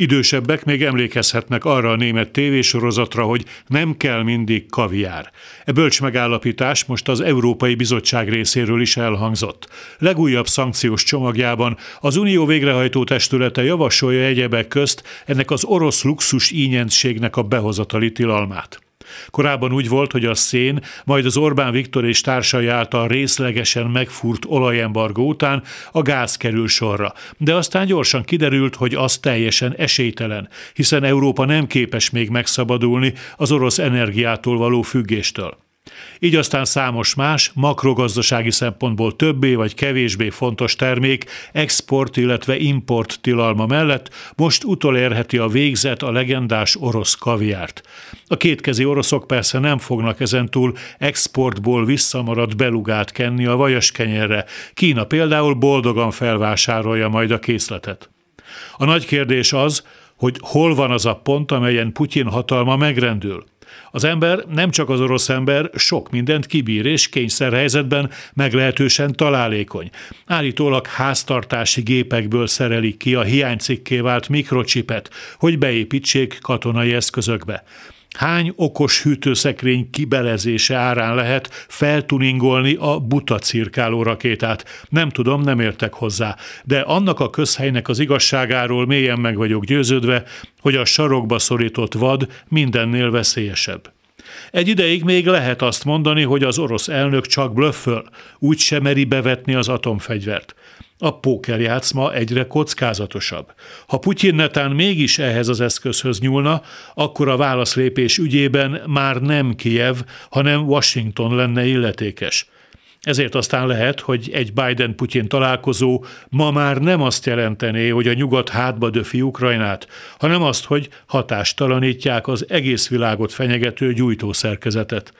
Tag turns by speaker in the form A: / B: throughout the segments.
A: Idősebbek még emlékezhetnek arra a német tévésorozatra, hogy nem kell mindig kaviár. E bölcs megállapítás most az Európai Bizottság részéről is elhangzott. Legújabb szankciós csomagjában az Unió végrehajtó testülete javasolja egyebek közt ennek az orosz luxus ínyentségnek a behozatali tilalmát. Korábban úgy volt, hogy a szén, majd az Orbán Viktor és társai által részlegesen megfúrt olajembargó után a gáz kerül sorra. De aztán gyorsan kiderült, hogy az teljesen esélytelen, hiszen Európa nem képes még megszabadulni az orosz energiától való függéstől. Így aztán számos más, makrogazdasági szempontból többé vagy kevésbé fontos termék export, illetve import tilalma mellett most utolérheti a végzet a legendás orosz kaviárt. A kétkezi oroszok persze nem fognak ezentúl exportból visszamaradt belugát kenni a vajas kenyerre. Kína például boldogan felvásárolja majd a készletet. A nagy kérdés az, hogy hol van az a pont, amelyen Putyin hatalma megrendül. Az ember nem csak az orosz ember, sok mindent kibír, és kényszerhelyzetben meglehetősen találékony. Állítólag háztartási gépekből szerelik ki a hiánycikké vált mikrocsipet, hogy beépítsék katonai eszközökbe. Hány okos hűtőszekrény kibelezése árán lehet feltuningolni a buta cirkáló rakétát? Nem tudom, nem értek hozzá, de annak a közhelynek az igazságáról mélyen meg vagyok győződve, hogy a sarokba szorított vad mindennél veszélyesebb. Egy ideig még lehet azt mondani, hogy az orosz elnök csak blöfföl, úgy sem meri bevetni az atomfegyvert. A pókerjátszma egyre kockázatosabb. Ha Putyin netán mégis ehhez az eszközhöz nyúlna, akkor a válaszlépés ügyében már nem Kiev, hanem Washington lenne illetékes. Ezért aztán lehet, hogy egy Biden-Putyin találkozó ma már nem azt jelentené, hogy a nyugat hátba döfi Ukrajnát, hanem azt, hogy hatástalanítják az egész világot fenyegető gyújtószerkezetet.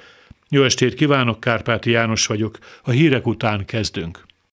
A: Jó estét kívánok, Kárpáti János vagyok. A hírek után kezdünk.